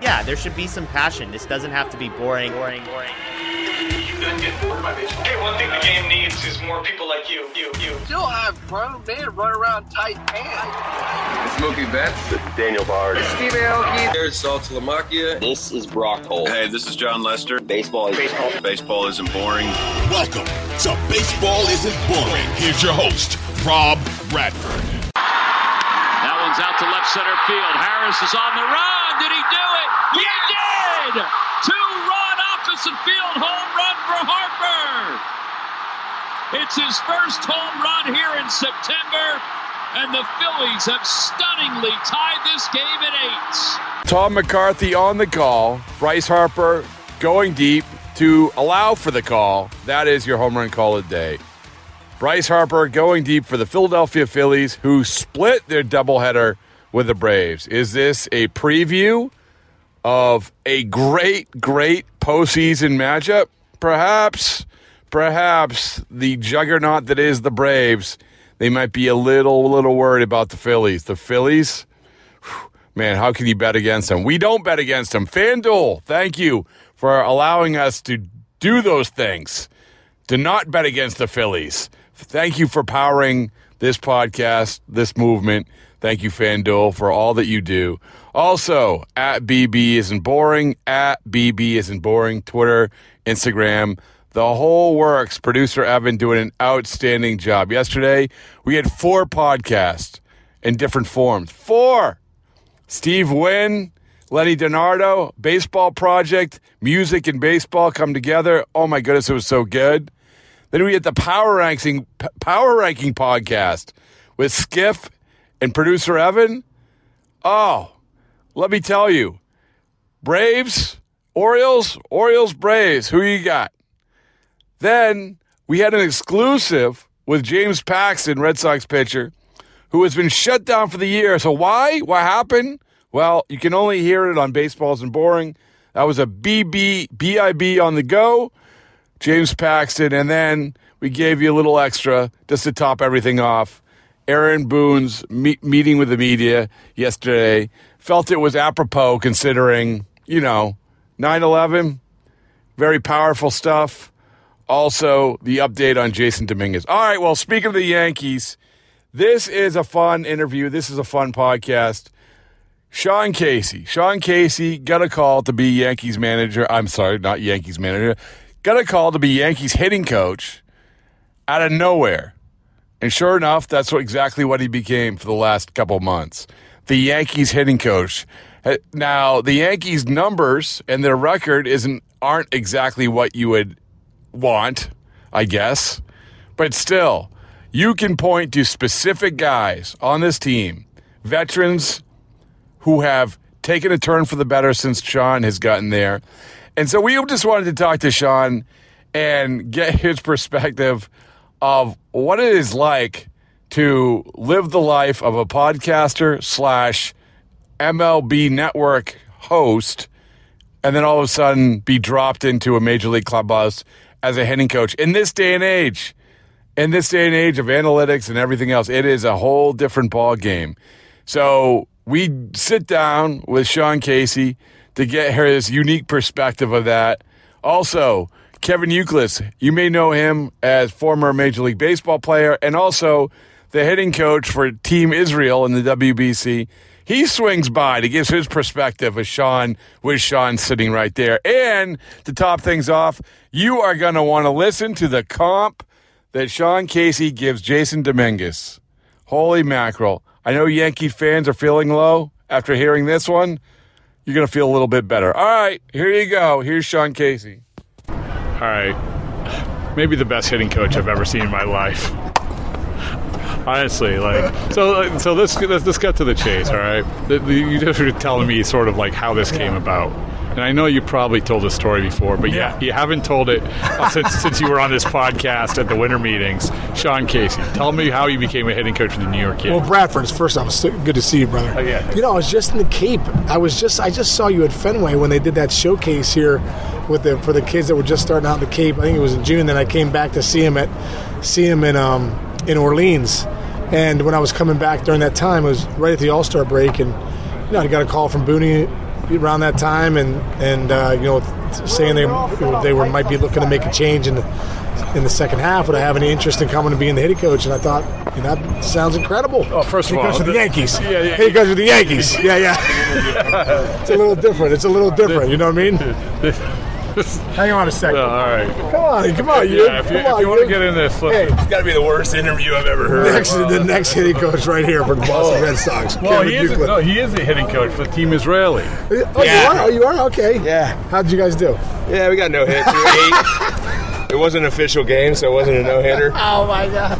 Yeah, there should be some passion. This doesn't have to be boring, boring, boring. Hey, one thing the game needs is more people like you. You, you. Still have grown men run around tight pants. It's Mookie Betts. This Daniel Bard. Steve Aoki. There's Saltalamacchia. This is Brock Holt. Hey, this is Jon Lester. Baseball is baseball. Baseball isn't boring. Welcome to Baseball Isn't Boring. Here's your host, Rob Bradford. That one's out to left center field. Harris is on the run. Yes! Two-run opposite field home run for Harper. It's his first home run here in September, and the Phillies have stunningly tied this game at eight. Tom McCarthy on the call. Bryce Harper going deep to allow for the call. That is your home run call of the day. Bryce Harper going deep for the Philadelphia Phillies, who split their doubleheader with the Braves. Is this a preview of a great, great postseason matchup? Perhaps, perhaps the juggernaut that is the Braves, they might be a little, little worried about the Phillies. The Phillies, man, how can you bet against them? We don't bet against them. FanDuel, thank you for allowing us to do those things. Do not bet against the Phillies. Thank you for powering this podcast, this movement. Thank you, FanDuel, for all that you do. Also, at BB isn't boring, at BB isn't boring, Twitter, Instagram, the whole works. Producer Evan doing an outstanding job. Yesterday, we had four podcasts in different forms. Four! Steve Wynn, Lenny Donardo, Baseball Project, music and baseball come together. Oh my goodness, it was so good. Then we had the power ranking power ranking podcast with Skiff and producer Evan. Oh, let me tell you, Braves, Orioles, Orioles, Braves. Who you got? Then we had an exclusive with James Paxton, Red Sox pitcher, who has been shut down for the year. So why? What happened? Well, you can only hear it on Baseball Isn't Boring. That was a BB BIB on the go. James Paxton, and then we gave you a little extra just to top everything off. Aaron Boone's me- meeting with the media yesterday felt it was apropos considering, you know, 9 11, very powerful stuff. Also, the update on Jasson Dominguez. All right, well, speaking of the Yankees, this is a fun interview. This is a fun podcast. Sean Casey. Sean Casey got a call to be Yankees manager. I'm sorry, not Yankees manager. Got a call to be Yankees hitting coach out of nowhere. And sure enough, that's what, exactly what he became for the last couple months. The Yankees hitting coach. Uh, now, the Yankees numbers and their record isn't aren't exactly what you would want, I guess. But still, you can point to specific guys on this team, veterans who have taken a turn for the better since Sean has gotten there. And so we just wanted to talk to Sean and get his perspective of what it is like to live the life of a podcaster slash MLB network host and then all of a sudden be dropped into a major league clubhouse as a hitting coach. In this day and age, in this day and age of analytics and everything else, it is a whole different ball game. So we sit down with Sean Casey to get his unique perspective of that. Also, Kevin Youkilis, you may know him as former Major League Baseball player and also the hitting coach for Team Israel in the WBC. He swings by to give his perspective of Sean with Sean sitting right there. And to top things off, you are going to want to listen to the comp that Sean Casey gives Jasson Dominguez. Holy mackerel. I know Yankee fans are feeling low after hearing this one. You're going to feel a little bit better. All right, here you go. Here's Sean Casey. All right. Maybe the best hitting coach I've ever seen in my life. Honestly, like so. So let's let's, let's get to the chase. All right, you just were telling me sort of like how this came about, and I know you probably told the story before, but yeah, you haven't told it since since you were on this podcast at the winter meetings. Sean Casey, tell me how you became a hitting coach for the New York Yankees. Well, Bradford, first off, good to see you, brother. Oh, yeah. You know, I was just in the Cape. I was just I just saw you at Fenway when they did that showcase here with the for the kids that were just starting out in the Cape. I think it was in June. Then I came back to see him at see him in um in Orleans. And when I was coming back during that time, it was right at the All Star break, and you know I got a call from Booney around that time, and and uh, you know, saying they they were might be looking to make a change in the in the second half. Would I have any interest in coming to being the hitting coach? And I thought, you know, that sounds incredible. Oh, first of Hitting all, for the the- Yankees. Yeah, yeah. Hitting coach for the Yankees. Yeah, yeah. it's a little different. It's a little different. You know what I mean? Hang on a second. Oh, all right. Come on, come on, you. Yeah, if you, come on, you want to get in this, look, Hey, It's got to be the worst interview I've ever heard. next, the next hitting coach right here for the Boston oh. Red Sox. well, Kevin he is, Youkilis. no, he is the hitting coach for Team Israeli. Oh, you are? Oh, you are? Okay. Yeah. How'd you guys do? Yeah, we got no hit. Eight. It wasn't an official game, so it wasn't a no hitter. Oh, my God.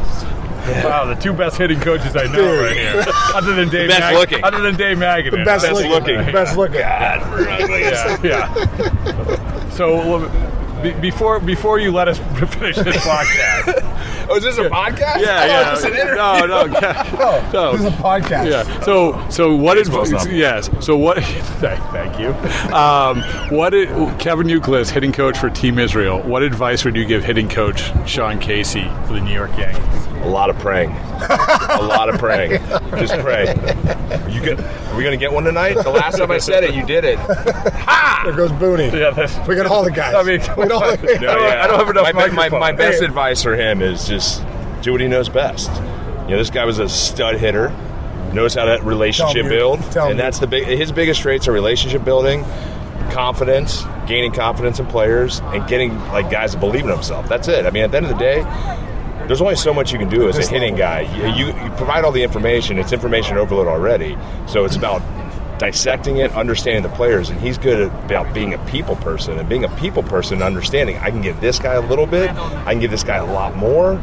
Wow, the two best hitting coaches I know Dude. right here, other than Dave. best Mag- looking. Other than Dave Magadan. The best, Best looking. looking. Best looking. yeah, yeah. So be- before before you let us finish this podcast, Oh, is this a podcast? yeah, Oh, yeah, is this an interview? no, no, yeah, no. This is a podcast. Yeah. So, so what did? Baseball's not- Yes. So what? Thank, thank you. Um, what did Kevin Youkilis, hitting coach for Team Israel? What advice would you give hitting coach Sean Casey for the New York Yankees? A lot of praying. A lot of praying. Just pray. You get, are we going to get one tonight? The last time I said it, you did it. There goes Booney. Yeah, that's. We got all the guys. I mean, we got all the come on. No, yeah. I don't have enough my, my, my, my best Hey. advice for him is just do what he knows best. You know, this guy was a stud hitter, knows how to relationship Tell me. build, Tell and me. that's the big. His biggest traits are relationship building, confidence, gaining confidence in players, and getting like guys to believe in himself. That's it. I mean, at the end of the day. There's only so much you can do as a hitting guy. You, you, you provide all the information. It's information overload already. So it's about dissecting it, understanding the players, and he's good at, about being a people person. And being a people person, understanding I can give this guy a little bit, I can give this guy a lot more,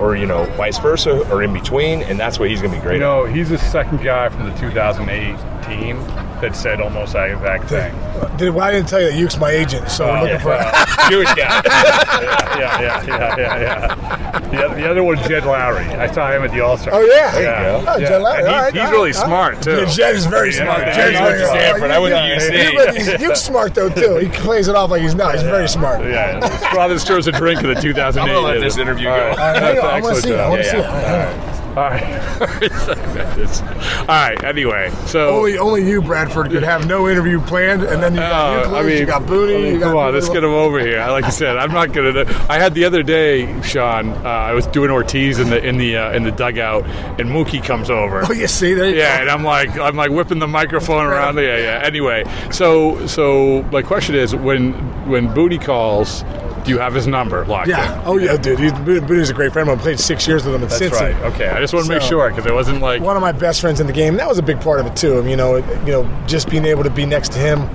or you know, vice versa, or in between, and that's what he's going to be great You know, he's the second guy from the 2008 team that said almost that exact thing. Did, well, I didn't tell you that Yuke's my agent, so we're Oh, looking for. at. Jewish guy. yeah, yeah, yeah, yeah, yeah. The, oth- the other one's Jed Lowrie. I saw him at the All Star. Oh yeah. There you go. Oh, Jed Lowrie. And All he's, right, he's all right, really all right. smart too. Yeah, Jed is very Yeah, smart. yeah, Jed's he very went to. Stanford. I went to Yeah, UC. but he's- smart though too. He plays it off like he's not. He's very smart. Yeah, Father stirs a drink in the 2008. I'm gonna let this interview go. All right. All right, hang on, I want to see it. I job. want to see it. Yeah, All right, hang on. All right. It's- all right. Anyway, so Only, only you, Bradford, could have no interview planned, and then you got Uh, Youkilis, I mean, you got Booney, I mean, you got. come on, let's get him over here. Like I said, I'm not gonna. I had the other day, Sean. Uh, I was doing Ortiz in the in the uh, in the dugout, and Mookie comes over. Oh, you see. You Yeah, go. and I'm like, I'm like whipping the microphone around. Yeah, yeah. Anyway, so so my question is, when when Booty calls, do you have his number locked Yeah. in? Oh yeah, dude. He's, Booney's a great friend. of mine. I played six years with him at That's right. Okay, I just want to make sure because it wasn't like one of my best friends in the game. That was a big part of it too. You know, you know, just being able to be next to him,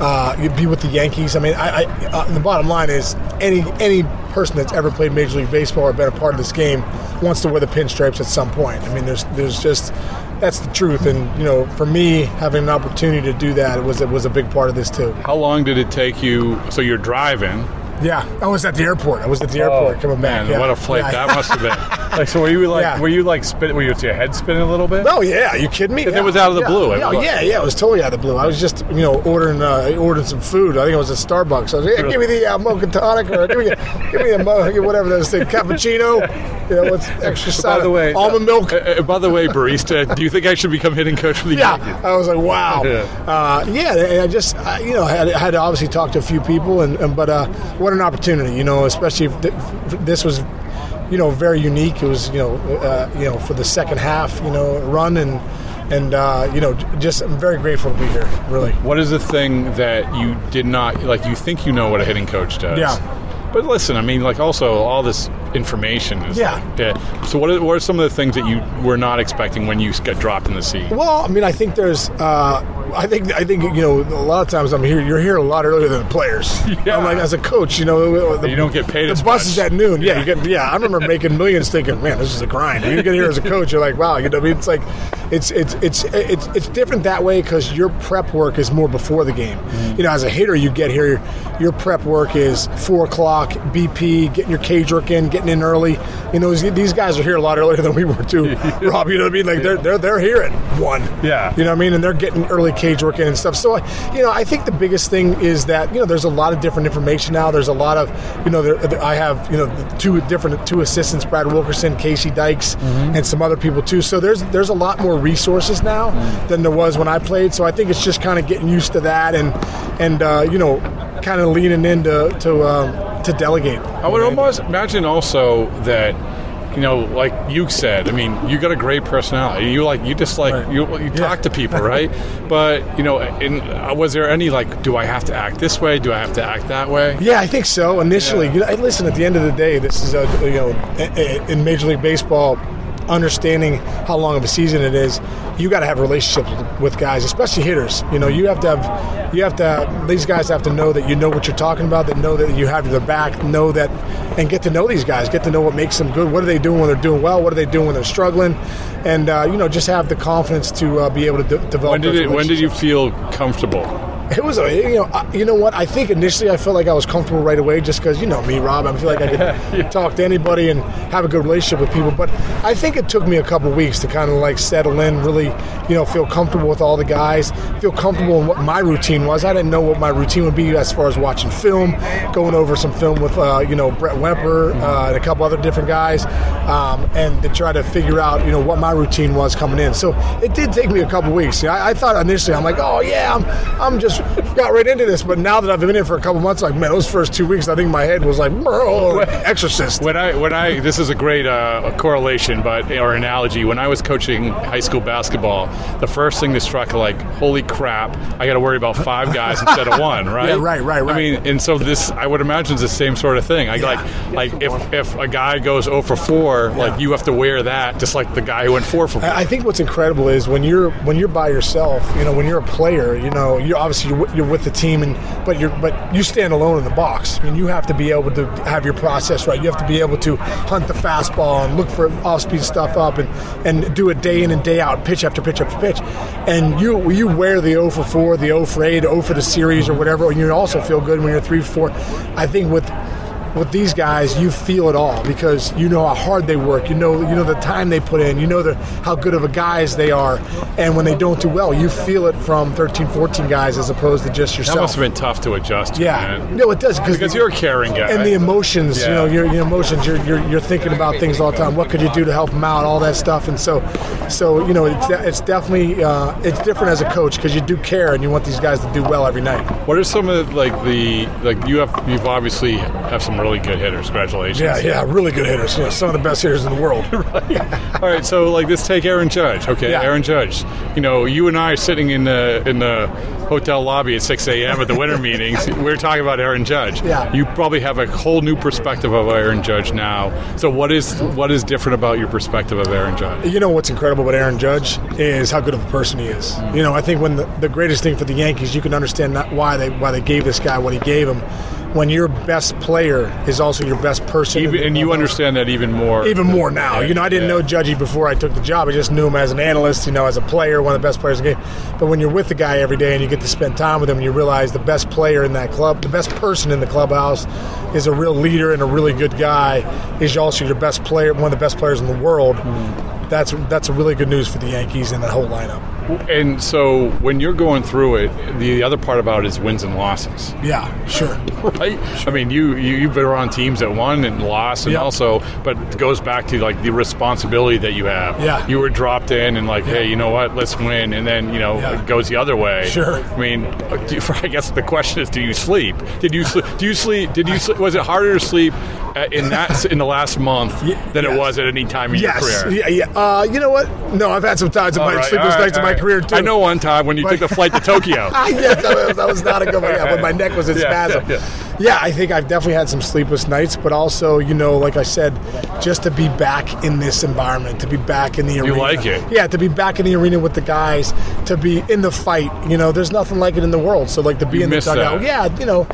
uh, you'd be with the Yankees. I mean, I, I uh, the bottom line is any any person that's ever played Major League Baseball or been a part of this game wants to wear the pinstripes at some point. I mean, there's there's just that's the truth. And you know, for me, having an opportunity to do that was it was a big part of this too. how long did it take you? So you're driving. Yeah, I was at the airport. I was at the airport coming back. Oh, Man, yeah. what a flight Yeah. that must have been. Like, so were you like, Yeah. were you like spin? Were you, your head spinning a little bit? Oh yeah, you kidding me? it was out of the Yeah. blue. Yeah, was- yeah, yeah, it was totally out of the blue. I was just, you know, ordering, uh, ordering some food. I think it was at Starbucks. I was like, yeah, give me the uh, mocha tonic or give me, give me a mo- whatever those things, cappuccino. You know, what's extra By side? the way, almond milk. Uh, uh, by the way, barista, do you think I should become hitting coach for the Yeah, Yankees? I was like, wow. Yeah. Uh, yeah, and I just, I, you know, I had, I had to obviously talk to a few people, and, and but uh, what an opportunity, you know, especially if th- if this was, you know, very unique. It was, you know, uh, you know, for the second half, you know, run and and uh, you know, just I'm very grateful to be here. Really. What is the thing that you did not like? You think you know what a hitting coach does? Yeah. But listen, I mean, like also all this information is. Yeah. like- yeah. So what are, what are some of the things that you were not expecting when you got dropped in the sea? Well, I mean, I think there's, uh, I think, I think you know, a lot of times I'm here. You're here a lot earlier than the players. Yeah. I'm like, as a coach, you know, the, You don't get paid The bus much. is at noon. Yeah, Yeah. you get. Yeah, I remember making millions, thinking, man, this is a grind. You get here as a coach, you're like, wow. You know, I mean, it's like, it's it's it's it's it's different that way because your prep work is more before the game. Mm-hmm. You know, as a hitter, you get here, your prep work is four o'clock, BP, getting your cage work in, getting in early. You know, these guys are here a lot earlier than we were too, Rob. You know what I mean? Like they're they're they're here at one. Yeah. You know what I mean? And they're getting early cage work in and stuff. So, I- you know, I think the biggest thing is that you know there's a lot of different information now. There's a lot of you know, there, there- I have you know two different two assistants, Brad Wilkerson, Casey Dykes, and some other people too. So there's there's a lot more resources now than there was when I played. So I think it's just kind of getting used to that and and uh, you know, kind of leaning into to um, to delegate. I would almost imagine also that you know, like you said, I mean, you got a great personality. You like you just like Right. you you talk to people, right? but you know, in, uh, was there any like, do I have to act this way? Do I have to act that way? Yeah, I think so. Initially, you know, listen. At the end of the day, this is a you know in Major League Baseball, understanding how long of a season it is. You got to have relationships with, guys, especially hitters. You know, you have to have you have to these guys have to know that you know what you're talking about. That know that you have their back. Know that and get to know these guys. Get to know what makes them good. What are they doing when they're doing well? What are they doing when they're struggling? And uh, you know, just have the confidence to uh, be able to de- develop. When did it? When did you feel comfortable? It was, a, you know, I- you know what? I think initially I felt like I was comfortable right away, just because you know me, Rob. I feel like I could talk to anybody and have a good relationship with people. But I think it took me a couple weeks to kind of like settle in, really, you know, feel comfortable with all the guys, feel comfortable in what my routine was. I didn't know what my routine would be as far as watching film, going over some film with, uh, you know, Brett Wemper uh, and a couple other different guys, um, and to try to figure out, you know, what my routine was coming in. So it did take me a couple weeks. I, I thought initially, I'm like, oh yeah, I'm, I'm just got right into this. But now that I've been in for a couple months, like man, those first two weeks, I think my head was like, "Bro, Exorcist. When I when I this is a great uh, correlation, but or analogy. When I was coaching high school basketball, the first thing that struck like, holy crap, I got to worry about five guys instead of one, right? Yeah, right, right, I mean, and so this I would imagine is the same sort of thing. I like like if if a guy goes 0 for 4, like you have to wear that just like the guy who went 4 for 4. I think what's incredible is when you're when you're by yourself. You know, when you're a player, you know, you're obviously you're, you're with the team, and but you're but you stand alone in the box. I mean, you have to be able to have your process right. You have to be able to hunt the fastball and look for off-speed stuff up, and and do it day in and day out, pitch after pitch after pitch. And you you wear the 0 for 4, the 0 for 8, 0 for the series or whatever, and you also feel good when you're 3 for 4. I think with with these guys, you feel it all because you know how hard they work. You know, you know the time they put in. You know the, how good of a guys they are. And when they don't do well, you feel it from 13, 14 guys as opposed to just yourself. that must have been tough to adjust yeah, man. no, it does Because you're a caring guy. and the emotions. You know, your, your emotions. You're, you're you're thinking about things all the time. What could you do to help them out? All that stuff. And so, so you know, it's it's definitely uh, it's different as a coach because you do care and you want these guys to do well every night. What are some of like the like you have you've obviously have some really good hitters. Congratulations. Yeah, yeah, really good hitters. Know, some of the best hitters in the world. All right, so like let's take Aaron Judge. Okay, Yeah. Aaron Judge. You know, you and I are sitting in the in the hotel lobby at 6 a.m. at the winter meetings. We're talking about Aaron Judge. Yeah. You probably have a whole new perspective of Aaron Judge now. So what is what is different about your perspective of Aaron Judge? You know what's incredible about Aaron Judge is how good of a person he is. Mm. You know, I think when the, the greatest thing for the Yankees, you can understand not why they why they gave this guy what he gave him. When your best player is also your best person, Even, and you understand that even more. even more now. You know, I didn't Yeah. know Judgy before I took the job. I just knew him as an analyst, you know, as a player, one of the best players in the game. But when you're with the guy every day and you get to spend time with him, you realize the best player in that club, the best person in the clubhouse, is a real leader and a really good guy. Is also your best player, one of the best players in the world. Hmm. That's that's a really good news for the Yankees and the whole lineup. And so when you're going through it, the other part about it is wins and losses. Yeah, sure. right? I mean, you, you you've been around teams that won and lost, and Yep. also, but it goes back to like the responsibility that you have. Yeah. you were dropped in, and like, hey, you know what? Let's win, and then you know Yeah. it goes the other way. Sure. I mean, you, I guess the question is, do you sleep? Did you sleep? Do you sleep? Did you? Sleep, was it harder to sleep uh, in that in the last month than yes. it was at any time in Yes. your career? Yeah, yeah. Uh, you know what? No, I've had some times in my right, sleepless all right, nights in my right. career too. I know one time when you took the flight to Tokyo. Ah, yes, that was, that was not a good one. Yeah, when my neck was in Yeah, spasm. yeah, Yeah, yeah. I think I've definitely had some sleepless nights, but also, you know, like I said, just to be back in this environment, to be back in the arena. You like it? Yeah, to be back in the arena with the guys, to be in the fight. You know, there's nothing like it in the world. So, like to be You in the dugout. that. Yeah, you know,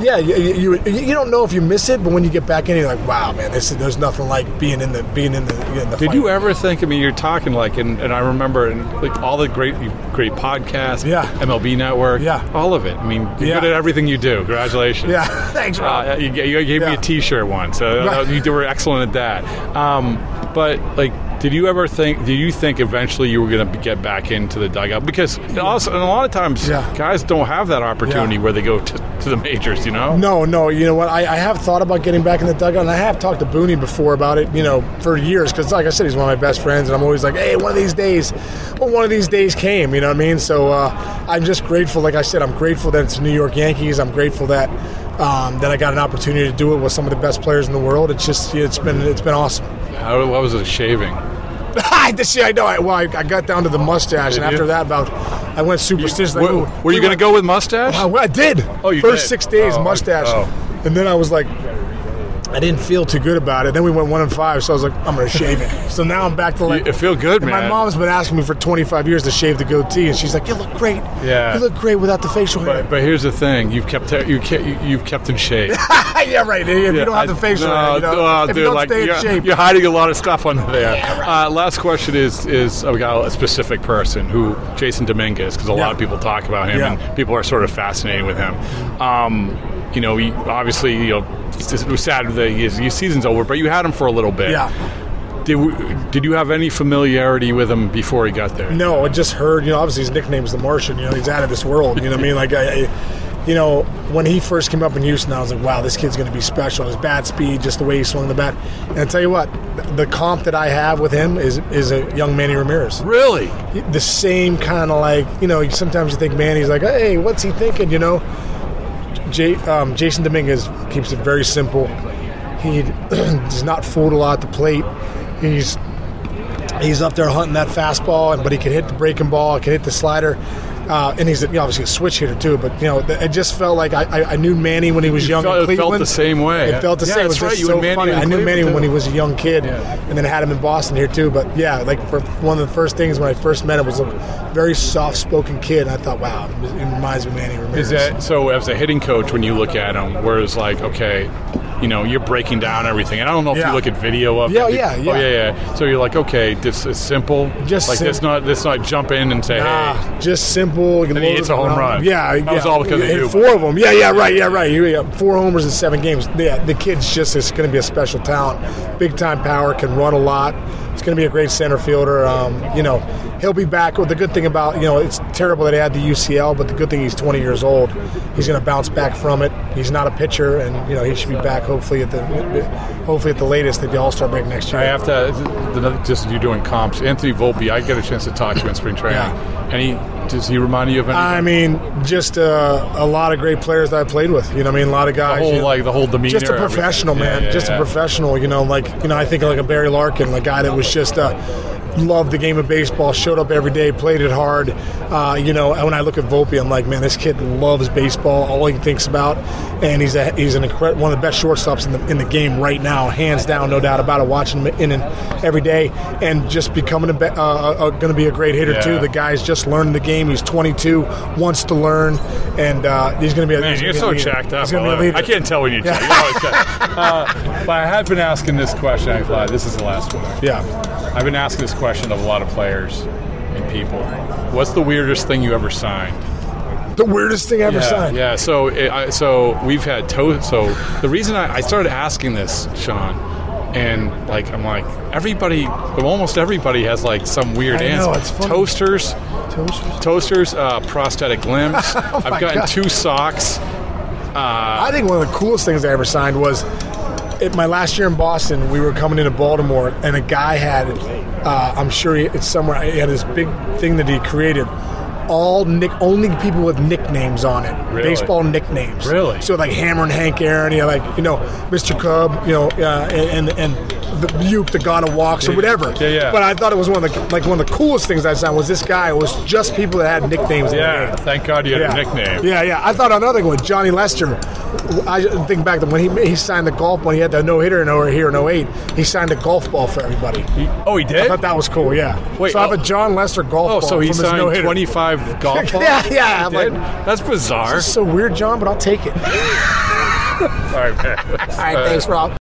yeah, you, you, you you don't know if you miss it, but when you get back in, you're like, wow, man, this is, there's nothing like being in the being in the in the. Did fight. you ever think? I mean, you're talking like, and, and I remember, and like all the great, great podcasts, Yeah. MLB Network, Yeah. all of it. I mean, you're Yeah. good at everything you do. Congratulations. Yeah, thanks, Rob. Uh, you, you gave me a T-shirt once. Uh, Right. You were excellent at that. Um, but like, Did you ever think? Did you think eventually you were going to get back into the dugout? Because also, and a lot of times, Yeah. guys don't have that opportunity Yeah. where they go to, to the majors. You know? No, no. You know what? I, I have thought about getting back in the dugout, and I have talked to Booney before about it. You know, for years, because like I said, he's one of my best friends, and I'm always like, hey, one of these days. Well, one of these days came. You know what I mean? So uh, I'm just grateful. Like I said, I'm grateful that it's New York Yankees. I'm grateful that um, that I got an opportunity to do it with some of the best players in the world. It's just it's been it's been awesome. How, what was it? Shaving? this year, I know. I, well, I, I got down to the mustache, Did and after you? that, about I went superstitious. Were, ooh, were you we going to go with mustache? I, I did. Oh, you First did? six days, Oh, mustache. oh. And then I was like, I didn't feel too good about it. Then we went one and five, so I was like, I'm going to shave it. so now I'm back to like. it feel good, and My mom's been asking me for 25 years to shave the goatee, and she's like, You look great. Yeah. You look great without the facial hair. But, but here's the thing: you've kept you kept, you've kept in shape. yeah, right. If you don't have the facial no, hair, you know, uh, dude, don't like, stay you're, in shape. you're hiding a lot of stuff under there. uh, last question is is oh, we got a specific person who Jasson Dominguez because a Yeah. lot of people talk about him Yeah. and people are sort of fascinated with him. Um, you know, he obviously you know it was sad that his, his season's over, but you had him for a little bit. Yeah. Did we, did you have any familiarity with him before he got there? No, I just heard. You know, obviously his nickname is the Martian. You know, he's out of this world. You know what I mean? Like, I, I, you know, when he first came up in Houston, I was like, wow, this kid's going to be special. His bat speed, just the way he swung the bat. And I tell you what, the comp that I have with him is is a young Manny Ramirez. Really? The same kind of like, you know, sometimes you think Manny's like, hey, what's he thinking? You know, J, um, Jasson Dominguez keeps it very simple. He does not fool a lot at the plate. He's he's up there hunting that fastball, but he can hit the breaking ball, can hit the slider, uh, and he's you know, obviously a switch hitter too. But you know, it just felt like I, I, I knew Manny when he was You young. felt- it felt the same way. It felt the Yeah, same. that's it was right. You so and Manny funny. I knew Manny too. when he was a young kid, and then I had him in Boston here too. But yeah, like for one of the first things when I first met him was a very soft-spoken kid. And I thought, wow, it reminds me of Manny Is that so? As a hitting coach, when you look at him, where it's like, okay, you know, you're breaking down everything. And I don't know if Yeah. you look at video of Yeah, it. yeah, Oh, yeah. yeah, yeah. So you're like, okay, this is simple. Just like sim- this, not this, not jump in and say, Nah, hey. just simple. And he hits a home run. Yeah, That was all because of hit you. Four of them. Yeah, yeah, right, yeah, right. You- yeah, Four homers in seven games. Yeah, the kid's just is going to be a special talent. Big time power, can run a lot. He's going to be a great center fielder. Um, you know, he'll be back. Well, the good thing about you know, it's terrible that he had the UCL, but the good thing he's 20 years old. He's going to bounce back from it. He's not a pitcher, and you know he should be back hopefully at the hopefully at the latest at the All Star break next year. I have to the- just you doing comps. Anthony Volpe, I get a chance to talk to you in spring training. Yeah. Any does he remind you of anything? I mean, just uh, a lot of great players that I played with. You know, what I mean, a lot of guys. the whole you know, like the whole demeanor. just a professional, Yeah, man. yeah, just yeah. a professional. You know, like you know, I think like a Barry Larkin, a guy that was just uh, loved the game of baseball, showed up every day, played it hard. Uh, you know, and when I look at Volpe, I'm like, man, this kid loves baseball. All he thinks about, and he's a, he's an incre- one of the best shortstops in the in the game right now, hands down, no doubt about it. Watching him in and every day, and just becoming a, be- uh, uh, going to be a great hitter Yeah. too. The guy's just learning the game. He's 22, wants to learn, and uh, he's going to be. A, Man, he's you're so jacked up. He's gonna be a I. I can't tell when you're jacked. You're uh, but I have been asking this question. I'm glad this is the last one. Yeah. I've been asking this question of a lot of players and people. What's the weirdest thing you ever signed? The weirdest thing I ever yeah, signed. Yeah. So, it, I, so we've had to. So the reason I, I started asking this, Sean, and like I'm like everybody, almost everybody has like some weird I answer. know, it's funny. Toasters, Toasters. toasters, uh, prosthetic limbs. Oh I've gotten God. two socks. I think one of the coolest things I ever signed was at my last year in Boston. We were coming into Baltimore, and a guy had, uh, I'm sure he, it's somewhere, he had this big thing that he created. All nick, only people with nicknames on it. Really? Baseball nicknames. Really? So like Hammer and Hank Aaron, you know, like you know, Mr. Cub, you know, uh, and and the Buke, the God of Walks, or whatever. yeah, yeah. But I thought it was one of the like one of the coolest things I signed was this guy. It was just people that had nicknames. Yeah. Thank God you had yeah. a nickname. Yeah, yeah. I thought another one, Johnny Lester. I think back to when he he signed the golf when he had the no hitter in over here in 08. He signed a golf ball for everybody. Oh, he did. I thought that was cool. Yeah. Wait, so I have oh. a Jon Lester golf Oh, ball. so he signed no-hitter. 25 golf balls? yeah, yeah. I'm like. That's bizarre. so weird, John, but I'll take it. All right, man. All right, thanks, Rob.